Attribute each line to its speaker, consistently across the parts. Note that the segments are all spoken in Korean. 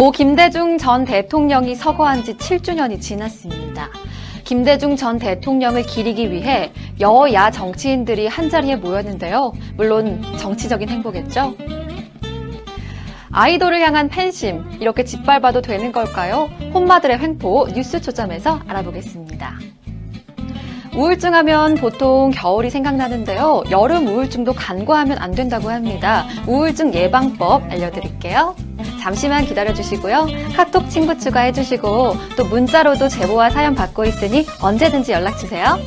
Speaker 1: 고 김대중 전 대통령이 서거한 지 7주년이 지났습니다. 김대중 전 대통령을 기리기 위해 여야 정치인들이 한자리에 모였는데요. 물론 정치적인 행보겠죠? 아이돌을 향한 팬심, 이렇게 짓밟아도 되는 걸까요? 혼마들의 횡포 뉴스 초점에서 알아보겠습니다. 우울증 하면 보통 겨울이 생각나는데요. 여름 우울증도 간과하면 안 된다고 합니다. 우울증 예방법 알려드릴게요. 잠시만 기다려주시고요. 카톡 친구 추가해주시고 또 문자로도 제보와 사연 받고 있으니 언제든지 연락주세요.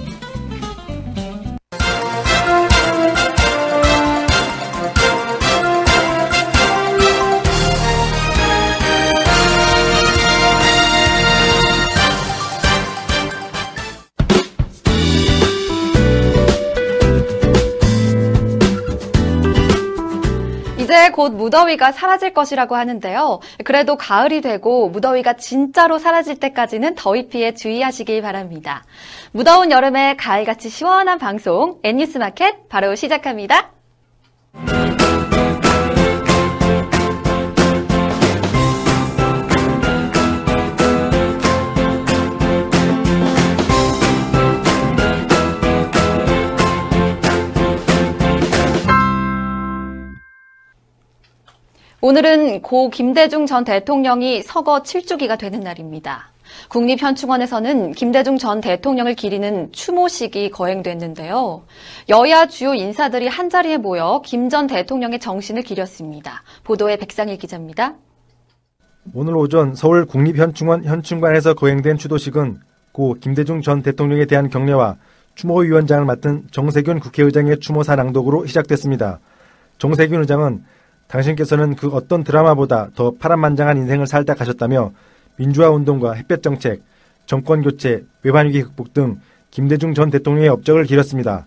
Speaker 1: 곧 무더위가 사라질 것이라고 하는데요. 그래도 가을이 되고 무더위가 진짜로 사라질 때까지는 더위 피해 주의하시길 바랍니다. 무더운 여름에 가을같이 시원한 방송 N뉴스 마켓 바로 시작합니다. 오늘은 고 김대중 전 대통령이 서거 7주기가 되는 날입니다. 국립현충원에서는 김대중 전 대통령을 기리는 추모식이 거행됐는데요. 여야 주요 인사들이 한자리에 모여 김 전 대통령의 정신을 기렸습니다. 보도에 백상일 기자입니다.
Speaker 2: 오늘 오전 서울 국립현충원 현충관에서 거행된 추도식은 고 김대중 전 대통령에 대한 경례와 추모위원장을 맡은 정세균 국회의장의 추모사 낭독으로 시작됐습니다. 정세균 의장은 당신께서는 그 어떤 드라마보다 더 파란만장한 인생을 살다 가셨다며 민주화 운동과 햇볕 정책, 정권 교체, 외환 위기 극복 등 김대중 전 대통령의 업적을 기렸습니다.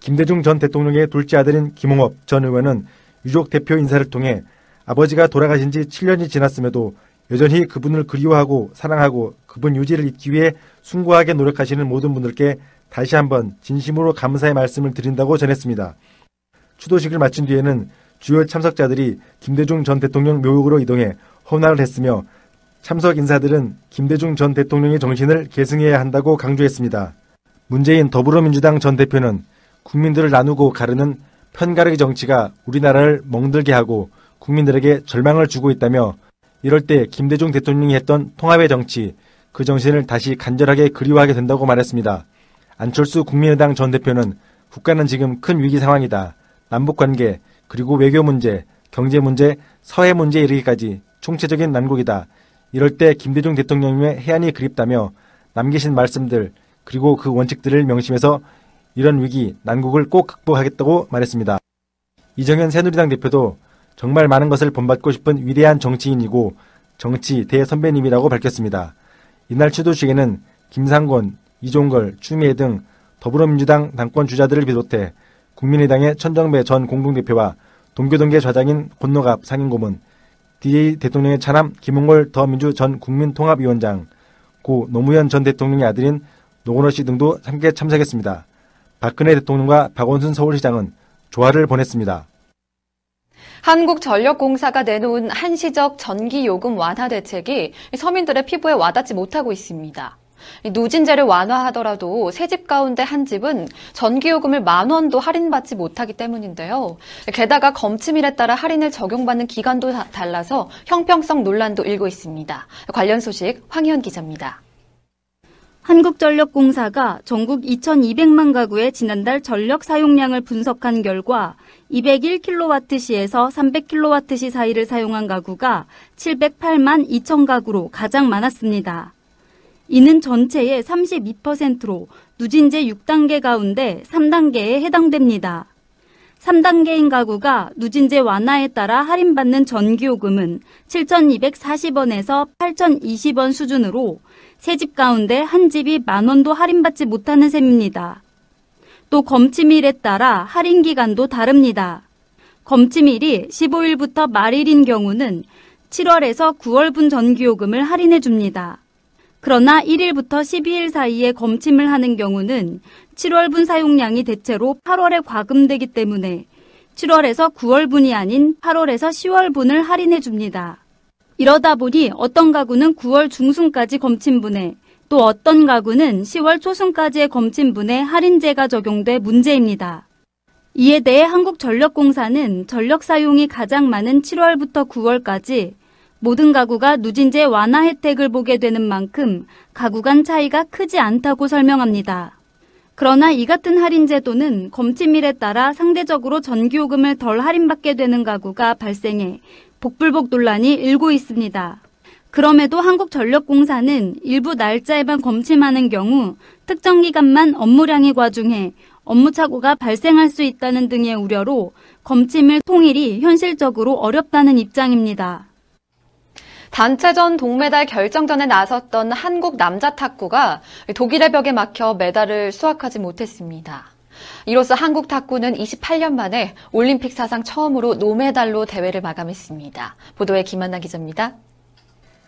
Speaker 2: 김대중 전 대통령의 둘째 아들인 김홍업 전 의원은 유족 대표 인사를 통해 아버지가 돌아가신 지 7년이 지났음에도 여전히 그분을 그리워하고 사랑하고 그분 유지를 잇기 위해 숭고하게 노력하시는 모든 분들께 다시 한번 진심으로 감사의 말씀을 드린다고 전했습니다. 추도식을 마친 뒤에는 주요 참석자들이 김대중 전 대통령 묘역으로 이동해 헌화를 했으며 참석 인사들은 김대중 전 대통령의 정신을 계승해야 한다고 강조했습니다. 문재인 더불어민주당 전 대표는 국민들을 나누고 가르는 편가르기 정치가 우리나라를 멍들게 하고 국민들에게 절망을 주고 있다며 이럴 때 김대중 대통령이 했던 통합의 정치, 그 정신을 다시 간절하게 그리워하게 된다고 말했습니다. 안철수 국민의당 전 대표는 국가는 지금 큰 위기 상황이다. 남북 관계, 그리고 외교 문제, 경제 문제, 서해 문제에 이르기까지 총체적인 난국이다. 이럴 때 김대중 대통령님의 해안이 그립다며 남기신 말씀들 그리고 그 원칙들을 명심해서 이런 위기, 난국을 꼭 극복하겠다고 말했습니다. 이정현 새누리당 대표도 정말 많은 것을 본받고 싶은 위대한 정치인이고 정치 대선배님이라고 밝혔습니다. 이날 추도식에는 김상곤, 이종걸, 추미애 등 더불어민주당 당권 주자들을 비롯해 국민의당의 천정배 전 공동대표와 동교동계 좌장인 권노갑 상임고문, DJ 대통령의 차남 김홍걸 더민주 전 국민통합위원장, 고 노무현 전 대통령의 아들인 노건호 씨 등도 함께 참석했습니다. 박근혜 대통령과 박원순 서울시장은 조화를 보냈습니다.
Speaker 1: 한국전력공사가 내놓은 한시적 전기요금 완화 대책이 서민들의 피부에 와닿지 못하고 있습니다. 누진제를 완화하더라도 세 집 가운데 한 집은 전기요금을 만 원도 할인받지 못하기 때문인데요. 게다가 검침일에 따라 할인을 적용받는 기간도 달라서 형평성 논란도 일고 있습니다. 관련 소식 황희연 기자입니다.
Speaker 3: 한국전력공사가 전국 2,200만 가구의 지난달 전력 사용량을 분석한 결과 201kW시에서 300kW시 사이를 사용한 가구가 708만 2천 가구로 가장 많았습니다. 이는 전체의 32%로 누진제 6단계 가운데 3단계에 해당됩니다. 3단계인 가구가 누진제 완화에 따라 할인받는 전기요금은 7,240원에서 8,020원 수준으로 세 집 가운데 한 집이 만 원도 할인받지 못하는 셈입니다. 또 검침일에 따라 할인 기간도 다릅니다. 검침일이 15일부터 말일인 경우는 7월에서 9월분 전기요금을 할인해 줍니다. 그러나 1일부터 12일 사이에 검침을 하는 경우는 7월분 사용량이 대체로 8월에 과금되기 때문에 7월에서 9월분이 아닌 8월에서 10월분을 할인해 줍니다. 이러다 보니 어떤 가구는 9월 중순까지 검침분해, 또 어떤 가구는 10월 초순까지의 검침분해 할인제가 적용돼 문제입니다. 이에 대해 한국전력공사는 전력 사용이 가장 많은 7월부터 9월까지 모든 가구가 누진제 완화 혜택을 보게 되는 만큼 가구 간 차이가 크지 않다고 설명합니다. 그러나 이 같은 할인 제도는 검침일에 따라 상대적으로 전기요금을 덜 할인받게 되는 가구가 발생해 복불복 논란이 일고 있습니다. 그럼에도 한국전력공사는 일부 날짜에만 검침하는 경우 특정 기간만 업무량이 과중해 업무 착오가 발생할 수 있다는 등의 우려로 검침일 통일이 현실적으로 어렵다는 입장입니다.
Speaker 1: 단체전 동메달 결정전에 나섰던 한국 남자 탁구가 독일의 벽에 막혀 메달을 수확하지 못했습니다. 이로써 한국 탁구는 28년 만에 올림픽 사상 처음으로 노메달로 대회를 마감했습니다. 보도에 김한나 기자입니다.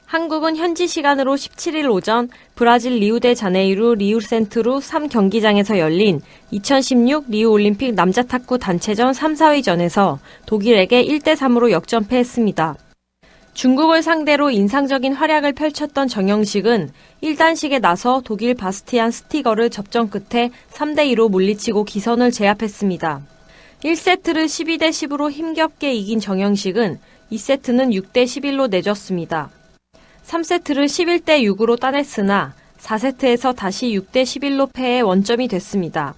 Speaker 4: 한국은 현지 시간으로 17일 오전 브라질 리우데 자네이루 리우센트루 3경기장에서 열린 2016 리우 올림픽 남자 탁구 단체전 3, 4위전에서 독일에게 1대3으로 역전패했습니다. 중국을 상대로 인상적인 활약을 펼쳤던 정영식은 1단식에 나서 독일 바스티안 스티거를 접전 끝에 3대2로 물리치고 기선을 제압했습니다. 1세트를 12대 10으로 힘겹게 이긴 정영식은 2세트는 6대 11로 내줬습니다. 3세트를 11대 6으로 따냈으나 4세트에서 다시 6대 11로 패해 원점이 됐습니다.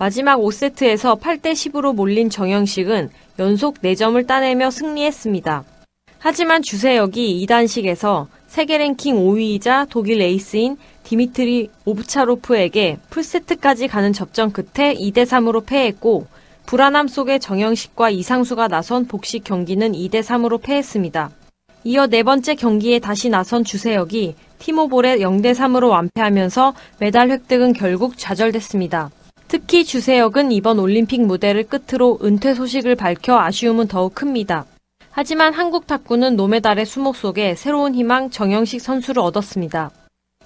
Speaker 4: 마지막 5세트에서 8대 10으로 몰린 정영식은 연속 4점을 따내며 승리했습니다. 하지만 주세혁이 2단식에서 세계 랭킹 5위이자 독일 에이스인 디미트리 오브차로프에게 풀세트까지 가는 접전 끝에 2대3으로 패했고 불안함 속에 정영식과 이상수가 나선 복식 경기는 2대3으로 패했습니다. 이어 네 번째 경기에 다시 나선 주세혁이 티모볼에 0대3으로 완패하면서 메달 획득은 결국 좌절됐습니다. 특히 주세혁은 이번 올림픽 무대를 끝으로 은퇴 소식을 밝혀 아쉬움은 더욱 큽니다. 하지만 한국 탁구는 노메달의 수목 속에 새로운 희망 정영식 선수를 얻었습니다.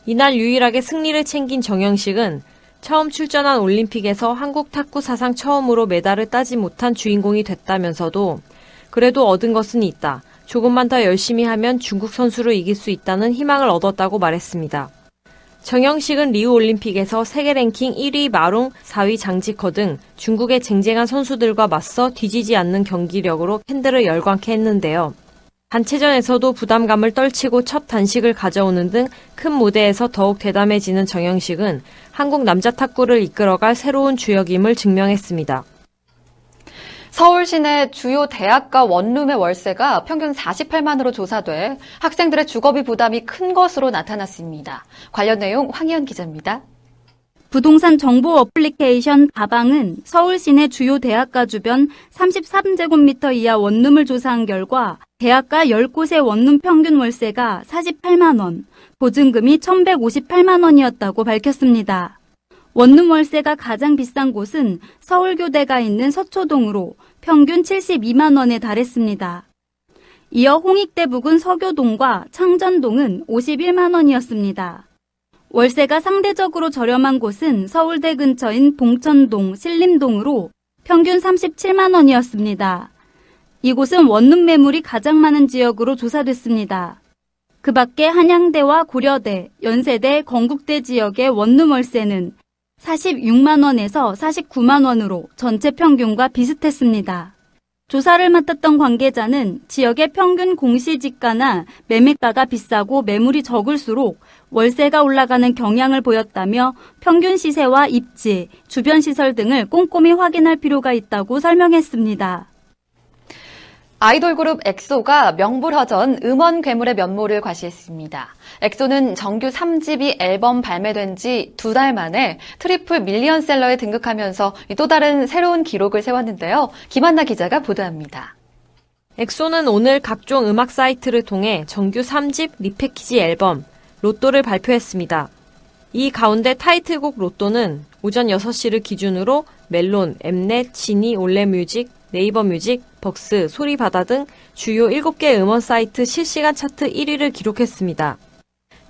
Speaker 4: 이날 유일하게 승리를 챙긴 정영식은 처음 출전한 올림픽에서 한국 탁구 사상 처음으로 메달을 따지 못한 주인공이 됐다면서도 그래도 얻은 것은 있다. 조금만 더 열심히 하면 중국 선수를 이길 수 있다는 희망을 얻었다고 말했습니다. 정영식은 리우 올림픽에서 세계 랭킹 1위 마롱, 4위 장지커 등 중국의 쟁쟁한 선수들과 맞서 뒤지지 않는 경기력으로 팬들을 열광케 했는데요. 단체전에서도 부담감을 떨치고 첫 단식을 가져오는 등 큰 무대에서 더욱 대담해지는 정영식은 한국 남자 탁구를 이끌어갈 새로운 주역임을 증명했습니다.
Speaker 1: 서울 시내 주요 대학가 원룸의 월세가 평균 48만으로 조사돼 학생들의 주거비 부담이 큰 것으로 나타났습니다. 관련 내용 황희연 기자입니다.
Speaker 3: 부동산 정보 어플리케이션 다방은 서울 시내 주요 대학가 주변 33제곱미터 이하 원룸을 조사한 결과 대학가 10곳의 원룸 평균 월세가 48만 원, 보증금이 1,158만 원이었다고 밝혔습니다. 원룸 월세가 가장 비싼 곳은 서울교대가 있는 서초동으로 평균 72만 원에 달했습니다. 이어 홍익대 부근 서교동과 창전동은 51만 원이었습니다. 월세가 상대적으로 저렴한 곳은 서울대 근처인 봉천동, 신림동으로 평균 37만 원이었습니다. 이곳은 원룸 매물이 가장 많은 지역으로 조사됐습니다. 그 밖에 한양대와 고려대, 연세대, 건국대 지역의 원룸 월세는 46만 원에서 49만 원으로 전체 평균과 비슷했습니다. 조사를 맡았던 관계자는 지역의 평균 공시지가나 매매가가 비싸고 매물이 적을수록 월세가 올라가는 경향을 보였다며 평균 시세와 입지, 주변 시설 등을 꼼꼼히 확인할 필요가 있다고 설명했습니다.
Speaker 1: 아이돌 그룹 엑소가 명불허전 음원 괴물의 면모를 과시했습니다. 엑소는 정규 3집이 앨범 발매된 지 두 달 만에 트리플 밀리언셀러에 등극하면서 또 다른 새로운 기록을 세웠는데요. 김한나 기자가 보도합니다.
Speaker 4: 엑소는 오늘 각종 음악 사이트를 통해 정규 3집 리패키지 앨범 로또를 발표했습니다. 이 가운데 타이틀곡 로또는 오전 6시를 기준으로 멜론, 엠넷, 지니, 올레뮤직, 네이버 뮤직, 벅스, 소리바다 등 주요 7개 음원 사이트 실시간 차트 1위를 기록했습니다.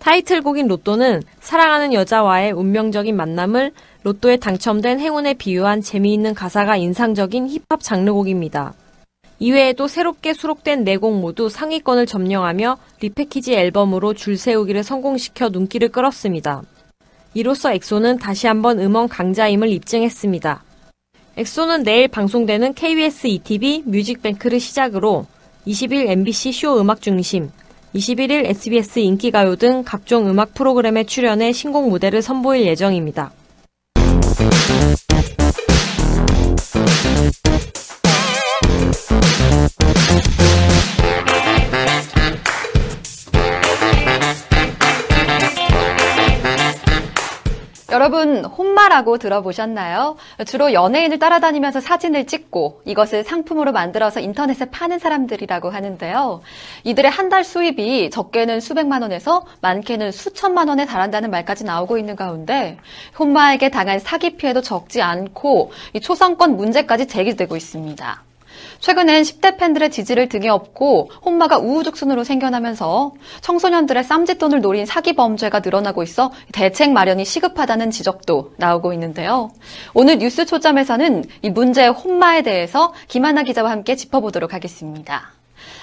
Speaker 4: 타이틀곡인 로또는 사랑하는 여자와의 운명적인 만남을 로또에 당첨된 행운에 비유한 재미있는 가사가 인상적인 힙합 장르곡입니다. 이외에도 새롭게 수록된 네곡 모두 상위권을 점령하며 리패키지 앨범으로 줄 세우기를 성공시켜 눈길을 끌었습니다. 이로써 엑소는 다시 한번 음원 강자임을 입증했습니다. 엑소는 내일 방송되는 KBS ETV 뮤직뱅크를 시작으로 20일 MBC 쇼 음악 중심, 21일 SBS 인기가요 등 각종 음악 프로그램에 출연해 신곡 무대를 선보일 예정입니다.
Speaker 1: 여러분, 혼마라고 들어보셨나요? 주로 연예인을 따라다니면서 사진을 찍고 이것을 상품으로 만들어서 인터넷에 파는 사람들이라고 하는데요. 이들의 한 달 수입이 적게는 수백만 원에서 많게는 수천만 원에 달한다는 말까지 나오고 있는 가운데 혼마에게 당한 사기 피해도 적지 않고 초상권 문제까지 제기되고 있습니다. 최근엔 10대 팬들의 지지를 등에 업고 혼마가 우후죽순으로 생겨나면서 청소년들의 쌈짓돈을 노린 사기 범죄가 늘어나고 있어 대책 마련이 시급하다는 지적도 나오고 있는데요. 오늘 뉴스 초점에서는 이 문제의 혼마에 대해서 김한나 기자와 함께 짚어보도록 하겠습니다.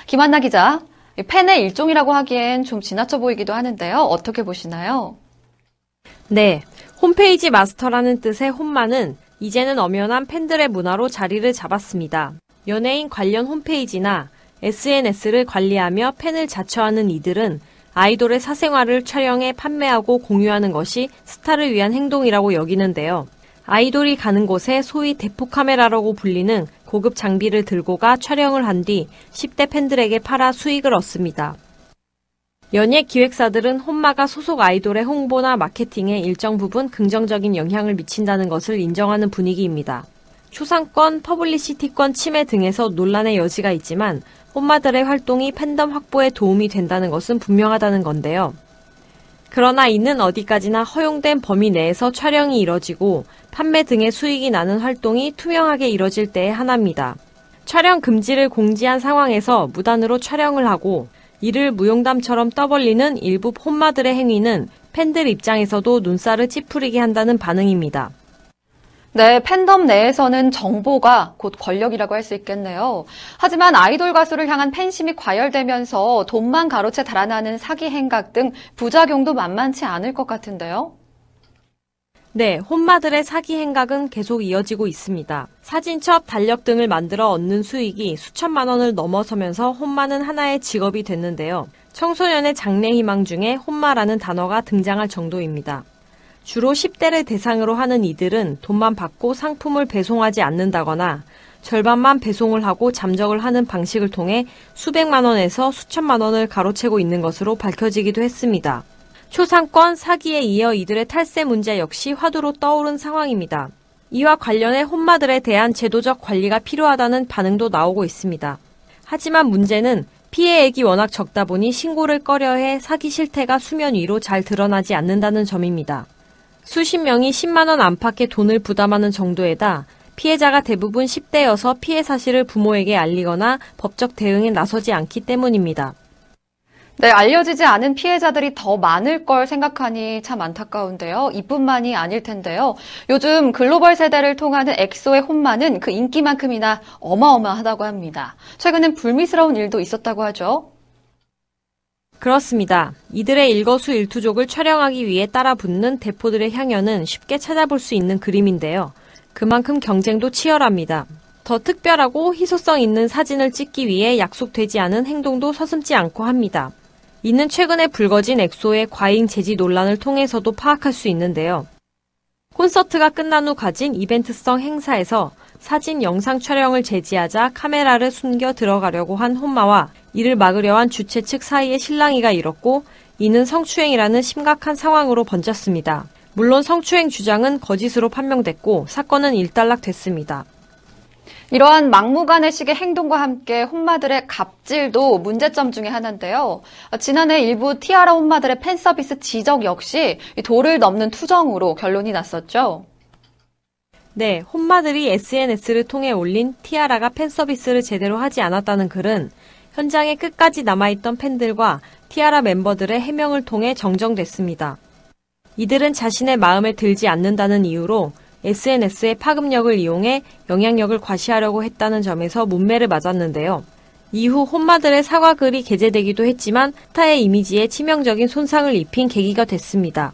Speaker 1: 김한나 기자, 팬의 일종이라고 하기엔 좀 지나쳐 보이기도 하는데요. 어떻게 보시나요?
Speaker 4: 네. 홈페이지 마스터라는 뜻의 홈마는 이제는 엄연한 팬들의 문화로 자리를 잡았습니다. 연예인 관련 홈페이지나 SNS를 관리하며 팬을 자처하는 이들은 아이돌의 사생활을 촬영해 판매하고 공유하는 것이 스타를 위한 행동이라고 여기는데요. 아이돌이 가는 곳에 소위 대포 카메라라고 불리는 고급 장비를 들고 가 촬영을 한 뒤 10대 팬들에게 팔아 수익을 얻습니다. 연예 기획사들은 혼마가 소속 아이돌의 홍보나 마케팅에 일정 부분 긍정적인 영향을 미친다는 것을 인정하는 분위기입니다. 초상권, 퍼블리시티권 침해 등에서 논란의 여지가 있지만 홈마들의 활동이 팬덤 확보에 도움이 된다는 것은 분명하다는 건데요. 그러나 이는 어디까지나 허용된 범위 내에서 촬영이 이뤄지고 판매 등의 수익이 나는 활동이 투명하게 이뤄질 때에 한합니다. 촬영 금지를 공지한 상황에서 무단으로 촬영을 하고 이를 무용담처럼 떠벌리는 일부 홈마들의 행위는 팬들 입장에서도 눈살을 찌푸리게 한다는 반응입니다.
Speaker 1: 네, 팬덤 내에서는 정보가 곧 권력이라고 할 수 있겠네요. 하지만 아이돌 가수를 향한 팬심이 과열되면서 돈만 가로채 달아나는 사기 행각 등 부작용도 만만치 않을 것 같은데요.
Speaker 4: 네, 혼마들의 사기 행각은 계속 이어지고 있습니다. 사진첩, 달력 등을 만들어 얻는 수익이 수천만 원을 넘어서면서 혼마는 하나의 직업이 됐는데요. 청소년의 장래 희망 중에 혼마라는 단어가 등장할 정도입니다. 주로 10대를 대상으로 하는 이들은 돈만 받고 상품을 배송하지 않는다거나 절반만 배송을 하고 잠적을 하는 방식을 통해 수백만 원에서 수천만 원을 가로채고 있는 것으로 밝혀지기도 했습니다. 초상권 사기에 이어 이들의 탈세 문제 역시 화두로 떠오른 상황입니다. 이와 관련해 혼마들에 대한 제도적 관리가 필요하다는 반응도 나오고 있습니다. 하지만 문제는 피해액이 워낙 적다 보니 신고를 꺼려해 사기 실태가 수면 위로 잘 드러나지 않는다는 점입니다. 수십 명이 10만 원 안팎의 돈을 부담하는 정도에다 피해자가 대부분 10대여서 피해 사실을 부모에게 알리거나 법적 대응에 나서지 않기 때문입니다.
Speaker 1: 네, 알려지지 않은 피해자들이 더 많을 걸 생각하니 참 안타까운데요. 이뿐만이 아닐 텐데요. 요즘 글로벌 세대를 통하는 엑소의 혼마는 그 인기만큼이나 어마어마하다고 합니다. 최근엔 불미스러운 일도 있었다고 하죠.
Speaker 4: 그렇습니다. 이들의 일거수일투족을 촬영하기 위해 따라붙는 대포들의 향연은 쉽게 찾아볼 수 있는 그림인데요. 그만큼 경쟁도 치열합니다. 더 특별하고 희소성 있는 사진을 찍기 위해 약속되지 않은 행동도 서슴지 않고 합니다. 이는 최근에 불거진 엑소의 과잉 제지 논란을 통해서도 파악할 수 있는데요. 콘서트가 끝난 후 가진 이벤트성 행사에서 사진 영상 촬영을 제지하자 카메라를 숨겨 들어가려고 한 혼마와 이를 막으려 한 주최 측 사이에 실랑이가 일었고 이는 성추행이라는 심각한 상황으로 번졌습니다. 물론 성추행 주장은 거짓으로 판명됐고 사건은 일단락됐습니다.
Speaker 1: 이러한 막무가내식의 행동과 함께 혼마들의 갑질도 문제점 중의 하나인데요. 지난해 일부 티아라 혼마들의 팬서비스 지적 역시 도를 넘는 투정으로 결론이 났었죠.
Speaker 4: 네, 혼마들이 SNS를 통해 올린 티아라가 팬서비스를 제대로 하지 않았다는 글은 현장에 끝까지 남아있던 팬들과 티아라 멤버들의 해명을 통해 정정됐습니다. 이들은 자신의 마음에 들지 않는다는 이유로 SNS의 파급력을 이용해 영향력을 과시하려고 했다는 점에서 문매를 맞았는데요. 이후 혼마들의 사과글이 게재되기도 했지만 스타의 이미지에 치명적인 손상을 입힌 계기가 됐습니다.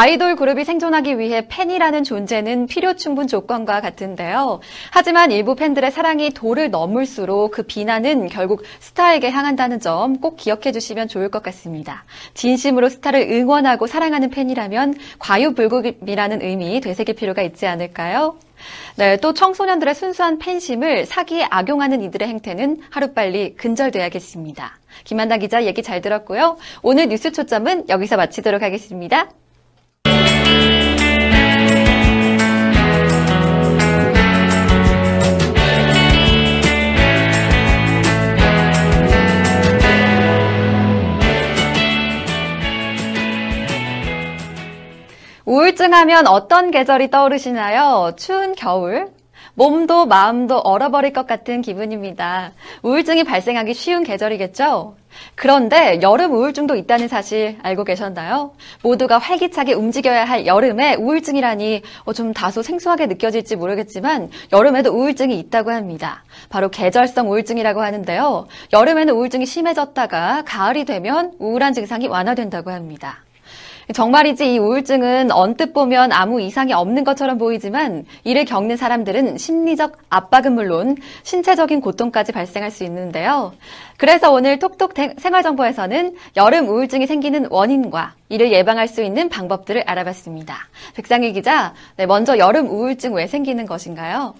Speaker 1: 아이돌 그룹이 생존하기 위해 팬이라는 존재는 필요 충분 조건과 같은데요. 하지만 일부 팬들의 사랑이 도를 넘을수록 그 비난은 결국 스타에게 향한다는 점 꼭 기억해 주시면 좋을 것 같습니다. 진심으로 스타를 응원하고 사랑하는 팬이라면 과유불급이라는 의미 되새길 필요가 있지 않을까요? 네, 또 청소년들의 순수한 팬심을 사기에 악용하는 이들의 행태는 하루빨리 근절돼야겠습니다. 김한나 기자 얘기 잘 들었고요. 오늘 뉴스 초점은 여기서 마치도록 하겠습니다. 우울증 하면 어떤 계절이 떠오르시나요? 추운 겨울? 몸도 마음도 얼어버릴 것 같은 기분입니다. 우울증이 발생하기 쉬운 계절이겠죠? 그런데 여름 우울증도 있다는 사실 알고 계셨나요? 모두가 활기차게 움직여야 할 여름에 우울증이라니 어, 좀 다소 생소하게 느껴질지 모르겠지만 여름에도 우울증이 있다고 합니다. 바로 계절성 우울증이라고 하는데요. 여름에는 우울증이 심해졌다가 가을이 되면 우울한 증상이 완화된다고 합니다. 정말이지 이 우울증은 언뜻 보면 아무 이상이 없는 것처럼 보이지만 이를 겪는 사람들은 심리적 압박은 물론 신체적인 고통까지 발생할 수 있는데요. 그래서 오늘 톡톡 생활정보에서는 여름 우울증이 생기는 원인과 이를 예방할 수 있는 방법들을 알아봤습니다. 백상희 기자, 네, 먼저 여름 우울증 왜 생기는 것인가요?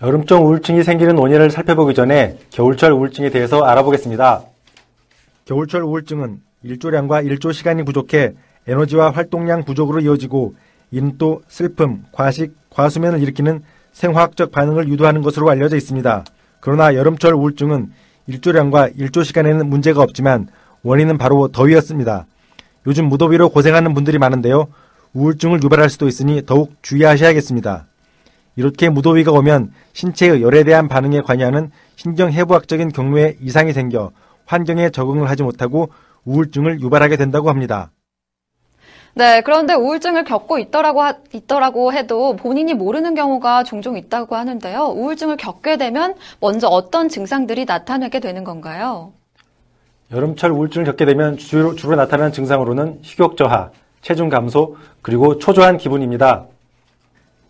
Speaker 2: 여름적 우울증이 생기는 원인을 살펴보기 전에 겨울철 우울증에 대해서 알아보겠습니다. 겨울철 우울증은 일조량과 일조 시간이 부족해 에너지와 활동량 부족으로 이어지고 또 슬픔, 과식, 과수면을 일으키는 생화학적 반응을 유도하는 것으로 알려져 있습니다. 그러나 여름철 우울증은 일조량과 일조 시간에는 문제가 없지만 원인은 바로 더위였습니다. 요즘 무더위로 고생하는 분들이 많은데요. 우울증을 유발할 수도 있으니 더욱 주의하셔야겠습니다. 이렇게 무더위가 오면 신체의 열에 대한 반응에 관여하는 신경해부학적인 경로에 이상이 생겨 환경에 적응을 하지 못하고 우울증을 유발하게 된다고 합니다.
Speaker 1: 네, 그런데 우울증을 겪고 있더라고, 하, 있더라고 해도 본인이 모르는 경우가 종종 있다고 하는데요. 우울증을 겪게 되면 먼저 어떤 증상들이 나타나게 되는 건가요?
Speaker 2: 여름철 우울증을 겪게 되면 주로, 주로 나타나는 증상으로는 식욕 저하, 체중 감소, 그리고 초조한 기분입니다.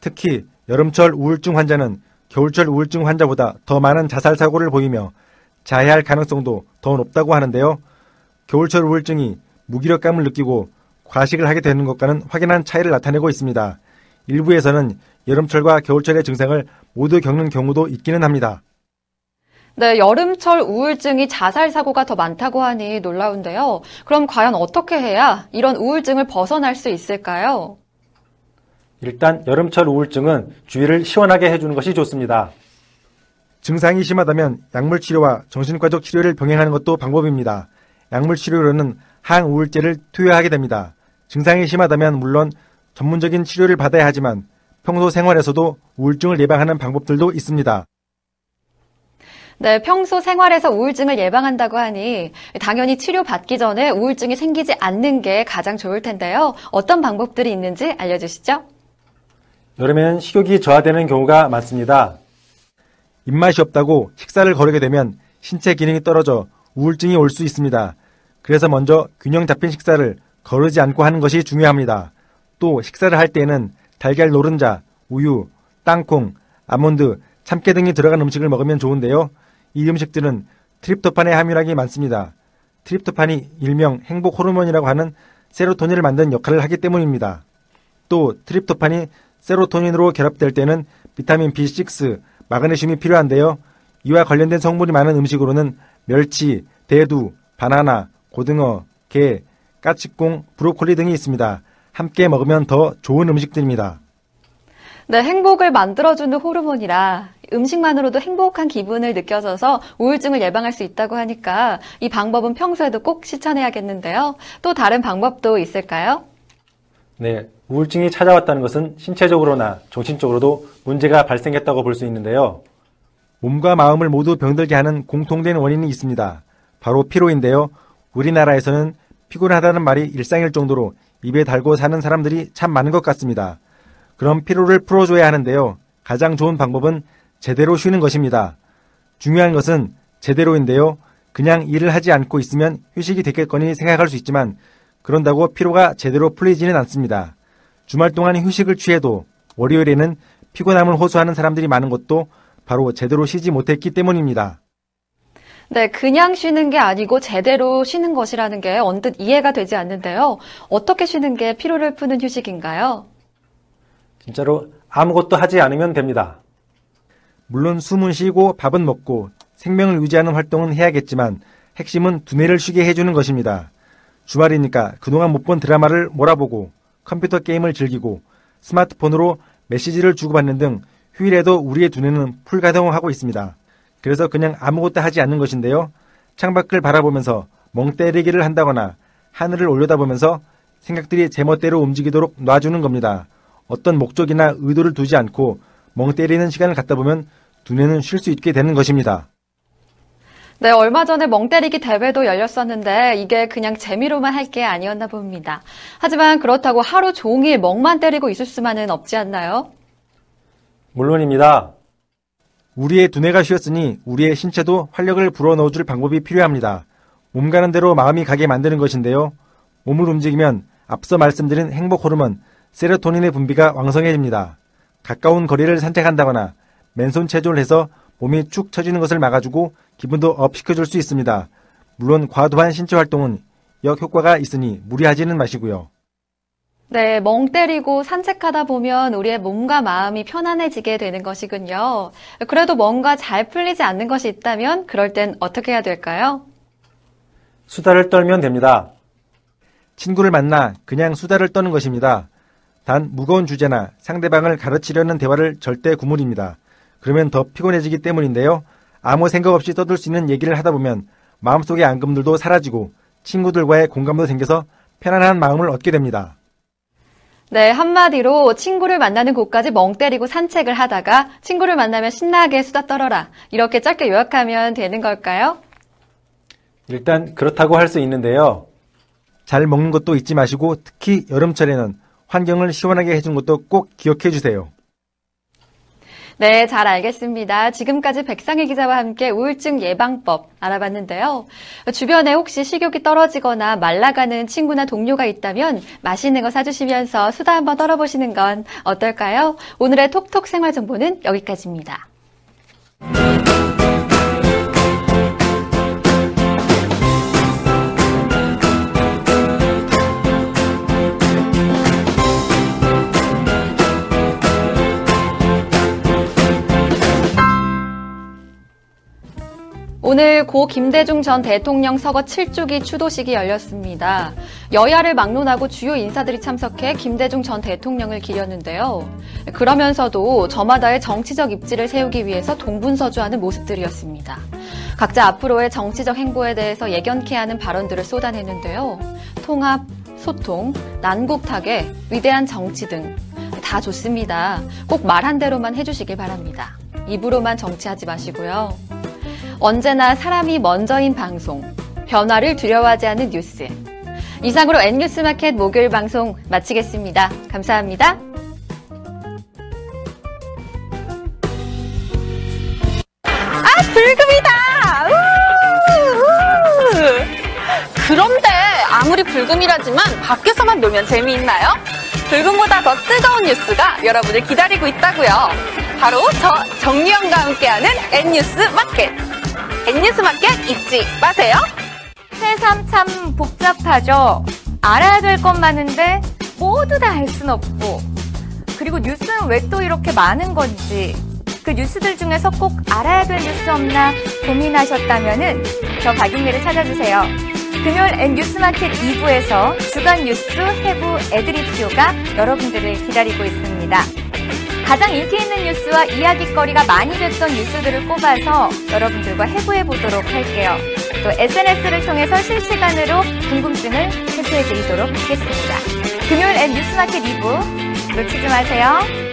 Speaker 2: 특히 여름철 우울증 환자는 겨울철 우울증 환자보다 더 많은 자살 사고를 보이며 자해할 가능성도 더 높다고 하는데요. 겨울철 우울증이 무기력감을 느끼고 과식을 하게 되는 것과는 확연한 차이를 나타내고 있습니다. 일부에서는 여름철과 겨울철의 증상을 모두 겪는 경우도 있기는 합니다.
Speaker 1: 네, 여름철 우울증이 자살 사고가 더 많다고 하니 놀라운데요. 그럼 과연 어떻게 해야 이런 우울증을 벗어날 수 있을까요?
Speaker 2: 일단 여름철 우울증은 주위를 시원하게 해주는 것이 좋습니다. 증상이 심하다면 약물 치료와 정신과적 치료를 병행하는 것도 방법입니다. 약물 치료로는 항우울제를 투여하게 됩니다. 증상이 심하다면 물론 전문적인 치료를 받아야 하지만 평소 생활에서도 우울증을 예방하는 방법들도 있습니다.
Speaker 1: 네, 평소 생활에서 우울증을 예방한다고 하니 당연히 치료받기 전에 우울증이 생기지 않는 게 가장 좋을 텐데요. 어떤 방법들이 있는지 알려주시죠.
Speaker 2: 여름에는 식욕이 저하되는 경우가 많습니다. 입맛이 없다고 식사를 거르게 되면 신체 기능이 떨어져 우울증이 올 수 있습니다. 그래서 먼저 균형 잡힌 식사를 거르지 않고 하는 것이 중요합니다. 또 식사를 할 때에는 달걀 노른자, 우유, 땅콩, 아몬드, 참깨 등이 들어간 음식을 먹으면 좋은데요. 이 음식들은 트립토판의 함유량이 많습니다. 트립토판이 일명 행복 호르몬이라고 하는 세로토닌을 만드는 역할을 하기 때문입니다. 또 트립토판이 세로토닌으로 결합될 때는 비타민 B6, 마그네슘이 필요한데요. 이와 관련된 성분이 많은 음식으로는 멸치, 대두, 바나나, 고등어, 게, 까치콩, 브로콜리 등이 있습니다. 함께 먹으면 더 좋은 음식들입니다.
Speaker 1: 네, 행복을 만들어주는 호르몬이라 음식만으로도 행복한 기분을 느껴져서 우울증을 예방할 수 있다고 하니까 이 방법은 평소에도 꼭 실천해야겠는데요. 또 다른 방법도 있을까요?
Speaker 2: 네, 우울증이 찾아왔다는 것은 신체적으로나 정신적으로도 문제가 발생했다고 볼 수 있는데요. 몸과 마음을 모두 병들게 하는 공통된 원인이 있습니다. 바로 피로인데요. 우리나라에서는 피곤하다는 말이 일상일 정도로 입에 달고 사는 사람들이 참 많은 것 같습니다. 그럼 피로를 풀어줘야 하는데요. 가장 좋은 방법은 제대로 쉬는 것입니다. 중요한 것은 제대로인데요. 그냥 일을 하지 않고 있으면 휴식이 되겠거니 생각할 수 있지만 그런다고 피로가 제대로 풀리지는 않습니다. 주말 동안 휴식을 취해도 월요일에는 피곤함을 호소하는 사람들이 많은 것도 바로 제대로 쉬지 못했기 때문입니다.
Speaker 1: 네, 그냥 쉬는 게 아니고 제대로 쉬는 것이라는 게 언뜻 이해가 되지 않는데요. 어떻게 쉬는 게 피로를 푸는 휴식인가요?
Speaker 2: 진짜로 아무것도 하지 않으면 됩니다. 물론 숨은 쉬고 밥은 먹고 생명을 유지하는 활동은 해야겠지만 핵심은 두뇌를 쉬게 해주는 것입니다. 주말이니까 그동안 못 본 드라마를 몰아보고 컴퓨터 게임을 즐기고 스마트폰으로 메시지를 주고받는 등 휴일에도 우리의 두뇌는 풀가동하고 있습니다. 그래서 그냥 아무것도 하지 않는 것인데요. 창밖을 바라보면서 멍 때리기를 한다거나 하늘을 올려다보면서 생각들이 제멋대로 움직이도록 놔주는 겁니다. 어떤 목적이나 의도를 두지 않고 멍 때리는 시간을 갖다 보면 두뇌는 쉴 수 있게 되는 것입니다.
Speaker 1: 네, 얼마 전에 멍 때리기 대회도 열렸었는데 이게 그냥 재미로만 할 게 아니었나 봅니다. 하지만 그렇다고 하루 종일 멍만 때리고 있을 수만은 없지 않나요?
Speaker 2: 물론입니다. 우리의 두뇌가 쉬었으니 우리의 신체도 활력을 불어넣어 줄 방법이 필요합니다. 몸 가는 대로 마음이 가게 만드는 것인데요. 몸을 움직이면 앞서 말씀드린 행복 호르몬 세로토닌의 분비가 왕성해집니다. 가까운 거리를 산책한다거나 맨손 체조를 해서 몸이 축 처지는 것을 막아주고 기분도 up 시켜줄 수 있습니다. 물론 과도한 신체 활동은 역효과가 있으니 무리하지는 마시고요.
Speaker 1: 네, 멍 때리고 산책하다 보면 우리의 몸과 마음이 편안해지게 되는 것이군요. 그래도 뭔가 잘 풀리지 않는 것이 있다면 그럴 땐 어떻게 해야 될까요?
Speaker 2: 수다를 떨면 됩니다. 친구를 만나 그냥 수다를 떠는 것입니다. 단 무거운 주제나 상대방을 가르치려는 대화를 절대 구물입니다. 그러면 더 피곤해지기 때문인데요. 아무 생각 없이 떠들 수 있는 얘기를 하다 보면 마음속의 앙금들도 사라지고 친구들과의 공감도 생겨서 편안한 마음을 얻게 됩니다.
Speaker 1: 네, 한마디로 친구를 만나는 곳까지 멍 때리고 산책을 하다가 친구를 만나면 신나게 수다 떨어라. 이렇게 짧게 요약하면 되는 걸까요?
Speaker 2: 일단 그렇다고 할 수 있는데요. 잘 먹는 것도 잊지 마시고 특히 여름철에는 환경을 시원하게 해주는 것도 꼭 기억해 주세요.
Speaker 1: 네, 잘 알겠습니다. 지금까지 백상희 기자와 함께 우울증 예방법 알아봤는데요. 주변에 혹시 식욕이 떨어지거나 말라가는 친구나 동료가 있다면 맛있는 거 사주시면서 수다 한번 떨어보시는 건 어떨까요? 오늘의 톡톡 생활 정보는 여기까지입니다. 오늘 고 김대중 전 대통령 서거 7주기 추도식이 열렸습니다. 여야를 막론하고 주요 인사들이 참석해 김대중 전 대통령을 기렸는데요. 그러면서도 저마다의 정치적 입지를 세우기 위해서 동분서주하는 모습들이었습니다. 각자 앞으로의 정치적 행보에 대해서 예견케 하는 발언들을 쏟아냈는데요. 통합, 소통, 난국타계, 위대한 정치 등 다 좋습니다. 꼭 말한 대로만 해주시길 바랍니다. 입으로만 정치하지 마시고요. 언제나 사람이 먼저인 방송, 변화를 두려워하지 않는 뉴스. 이상으로 N뉴스마켓 목요일 방송 마치겠습니다. 감사합니다.
Speaker 5: 아, 불금이다! 그런데 아무리 불금이라지만 밖에서만 놀면 재미있나요? 불금보다 더 뜨거운 뉴스가 여러분을 기다리고 있다고요. 바로 저 정리영과 함께하는 N뉴스 마켓. N뉴스 마켓 잊지 마세요.
Speaker 6: 새삼 참 복잡하죠. 알아야 될 것 많은데 모두 다 알 순 없고 그리고 뉴스는 왜 또 이렇게 많은 건지 그 뉴스들 중에서 꼭 알아야 될 뉴스 없나 고민하셨다면은 저 박윤미를 찾아주세요. 금요일 N 뉴스마켓 2부에서 주간 뉴스 해부 애드립쇼가 여러분들을 기다리고 있습니다. 가장 인기 있는 뉴스와 이야기거리가 많이 됐던 뉴스들을 꼽아서 여러분들과 해부해 보도록 할게요. 또 SNS를 통해서 실시간으로 궁금증을 해소해 드리도록 하겠습니다. 금요일 N 뉴스마켓 2부 놓치지 마세요.